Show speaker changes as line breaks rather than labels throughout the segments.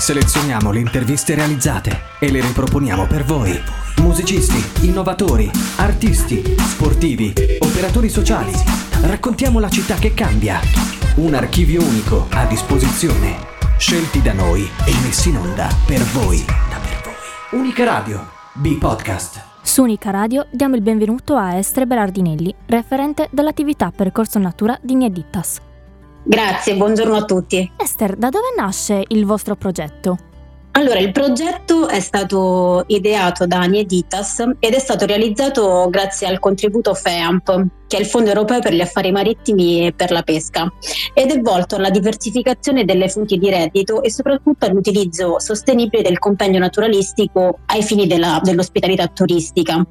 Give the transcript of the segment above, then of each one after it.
Selezioniamo le interviste realizzate e le riproponiamo per voi. Musicisti, innovatori, artisti, sportivi, operatori sociali. Raccontiamo la città che cambia. Un archivio unico a disposizione. Scelti da noi e messi in onda per voi. Unica Radio, B-Podcast.
Su Unica Radio diamo il benvenuto a Estre Berardinelli, referente dell'attività Percorso Natura di Niedittas.
Grazie, buongiorno a tutti.
Esther, da dove nasce il vostro progetto?
Allora, il progetto è stato ideato da Nieditas ed è stato realizzato grazie al contributo FEAMP, che è il Fondo Europeo per gli Affari Marittimi e per la Pesca, ed è volto alla diversificazione delle fonti di reddito e soprattutto all'utilizzo sostenibile del compendio naturalistico ai fini della, dell'ospitalità turistica.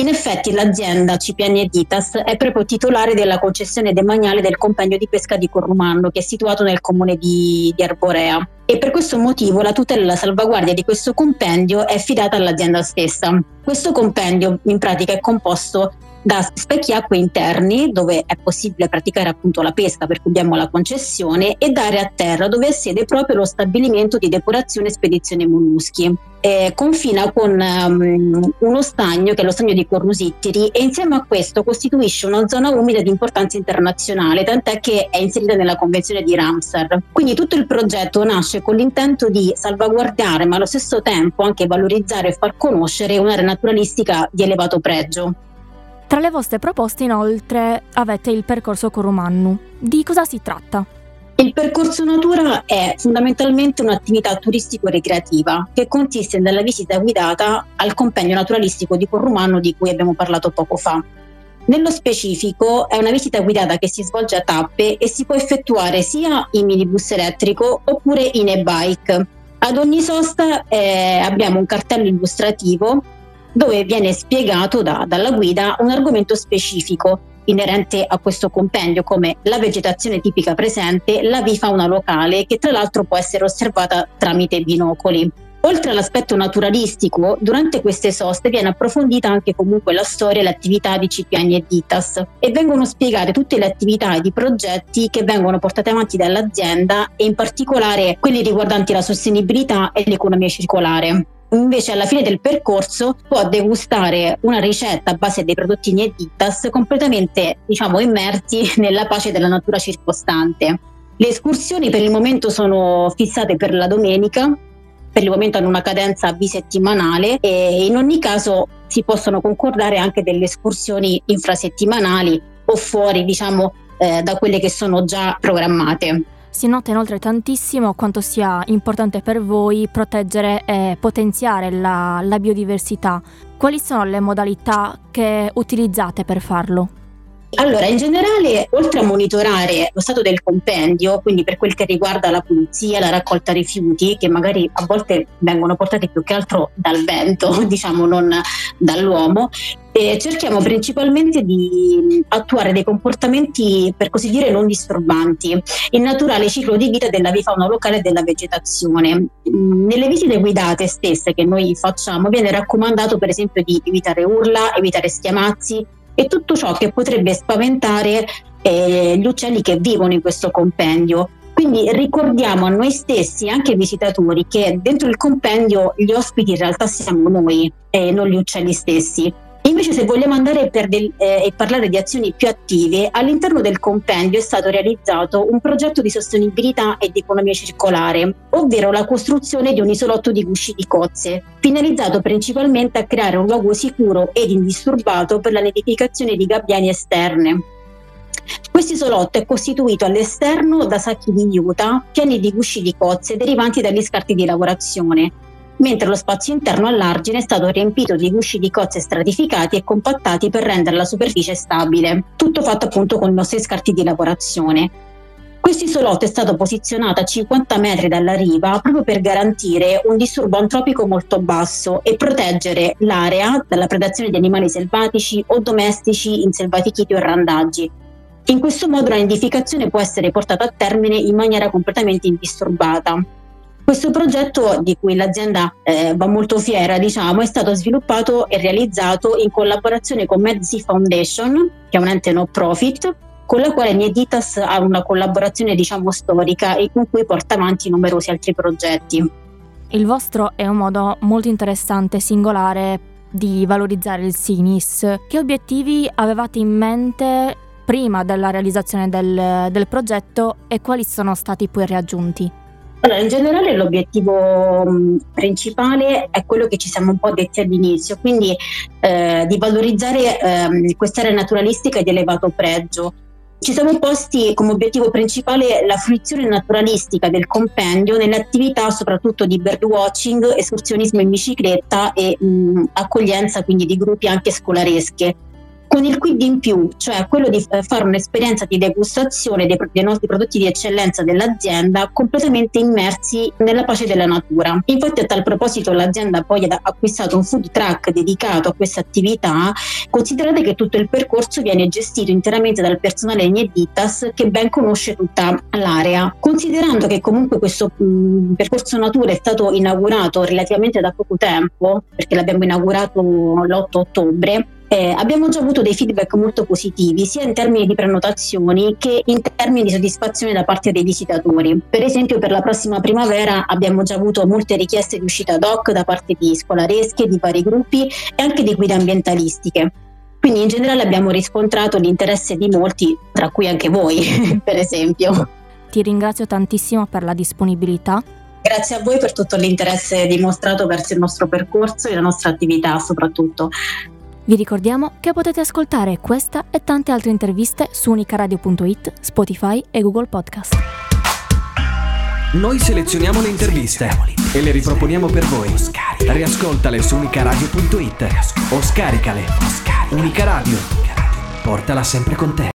In effetti l'azienda CPN Editas è proprio titolare della concessione demaniale del compendio di pesca di Corrumanno che è situato nel comune di, di Arborea e per questo motivo la tutela e la salvaguardia di questo compendio è affidata all'azienda stessa. Questo compendio in pratica è composto da specchi acque interni dove è possibile praticare appunto la pesca per cui abbiamo la concessione e da aree a terra dove ha sede proprio lo stabilimento di depurazione e spedizione molluschi. Eh, confina con um, uno stagno che è lo stagno di Cornusittiri e insieme a questo costituisce una zona umida di importanza internazionale tant'è che è inserita nella convenzione di Ramsar. Quindi tutto il progetto nasce con l'intento di salvaguardare ma allo stesso tempo anche valorizzare e far conoscere un'area naturalistica di elevato pregio.
Tra le vostre proposte inoltre avete il percorso Corumannu. Di cosa si tratta?
Il percorso natura è fondamentalmente un'attività turistico-ricreativa che consiste nella visita guidata al compendio naturalistico di Corrumanno di cui abbiamo parlato poco fa. Nello specifico è una visita guidata che si svolge a tappe e si può effettuare sia in minibus elettrico oppure in e-bike. Ad ogni sosta eh, abbiamo un cartello illustrativo dove viene spiegato da, dalla guida un argomento specifico inerente a questo compendio come la vegetazione tipica presente, la vifauna locale che tra l'altro può essere osservata tramite binocoli. Oltre all'aspetto naturalistico, durante queste soste viene approfondita anche comunque la storia e l'attività di Cipiani e Ditas e vengono spiegate tutte le attività ed i progetti che vengono portati avanti dall'azienda e in particolare quelli riguardanti la sostenibilità e l'economia circolare invece alla fine del percorso può degustare una ricetta a base dei prodotti Nieditas completamente diciamo immersi nella pace della natura circostante. Le escursioni per il momento sono fissate per la domenica, per il momento hanno una cadenza bisettimanale e in ogni caso si possono concordare anche delle escursioni infrasettimanali o fuori diciamo eh, da quelle che sono già programmate.
Si nota inoltre tantissimo quanto sia importante per voi proteggere e potenziare la, la biodiversità. Quali sono le modalità che utilizzate per farlo?
Allora, in generale, oltre a monitorare lo stato del compendio, quindi per quel che riguarda la pulizia, la raccolta rifiuti, che magari a volte vengono portati più che altro dal vento, diciamo non dall'uomo, eh, cerchiamo principalmente di attuare dei comportamenti, per così dire, non disturbanti, il naturale ciclo di vita della vifauna locale e della vegetazione. Mm, nelle visite guidate stesse che noi facciamo viene raccomandato per esempio di evitare urla, evitare schiamazzi, e tutto ciò che potrebbe spaventare eh, gli uccelli che vivono in questo compendio. Quindi ricordiamo a noi stessi, anche ai visitatori, che dentro il compendio gli ospiti in realtà siamo noi e non gli uccelli stessi. Invece se vogliamo andare del, eh, e parlare di azioni più attive, all'interno del compendio è stato realizzato un progetto di sostenibilità e di economia circolare, ovvero la costruzione di un isolotto di gusci di cozze, finalizzato principalmente a creare un luogo sicuro ed indisturbato per la nidificazione di gabbiani esterne. Questo isolotto è costituito all'esterno da sacchi di juta pieni di gusci di cozze derivanti dagli scarti di lavorazione, mentre lo spazio interno all'argine è stato riempito di gusci di cozze stratificati e compattati per rendere la superficie stabile, tutto fatto appunto con i nostri scarti di lavorazione. Questo isolotto è stato posizionato a 50 metri dalla riva proprio per garantire un disturbo antropico molto basso e proteggere l'area dalla predazione di animali selvatici o domestici in selvatichiti o randaggi. In questo modo la nidificazione può essere portata a termine in maniera completamente indisturbata. Questo progetto, di cui l'azienda eh, va molto fiera, diciamo, è stato sviluppato e realizzato in collaborazione con Medsi Foundation, che è un ente no profit, con la quale Nieditas ha una collaborazione diciamo storica e con cui porta avanti numerosi altri progetti.
Il vostro è un modo molto interessante e singolare di valorizzare il Sinis. Che obiettivi avevate in mente prima della realizzazione del, del progetto e quali sono stati poi raggiunti?
Allora, in generale l'obiettivo principale è quello che ci siamo un po' detti all'inizio, quindi eh, di valorizzare eh, quest'area naturalistica di elevato pregio. Ci siamo posti come obiettivo principale la fruizione naturalistica del compendio nelle attività soprattutto di birdwatching, escursionismo in bicicletta e mh, accoglienza quindi di gruppi anche scolaresche con il quid in più, cioè quello di fare un'esperienza di degustazione dei, dei, nostri prodotti di eccellenza dell'azienda completamente immersi nella pace della natura. Infatti a tal proposito l'azienda poi ha acquistato un food truck dedicato a questa attività, considerate che tutto il percorso viene gestito interamente dal personale Nieditas che ben conosce tutta l'area. Considerando che comunque questo mh, percorso natura è stato inaugurato relativamente da poco tempo, perché l'abbiamo inaugurato l'8 ottobre, eh, abbiamo già avuto dei feedback molto positivi, sia in termini di prenotazioni che in termini di soddisfazione da parte dei visitatori. Per esempio, per la prossima primavera abbiamo già avuto molte richieste di uscita doc da parte di scolaresche, di vari gruppi e anche di guide ambientalistiche. Quindi in generale abbiamo riscontrato l'interesse di molti, tra cui anche voi, per esempio.
Ti ringrazio tantissimo per la disponibilità
Grazie a voi per tutto l'interesse dimostrato verso il nostro percorso e la nostra attività soprattutto.
Vi ricordiamo che potete ascoltare questa e tante altre interviste su unicaradio.it, Spotify e Google Podcast.
Noi selezioniamo le interviste e le riproponiamo per voi. Riascoltale su unicaradio.it o scaricale. Unica Radio. Portala sempre con te.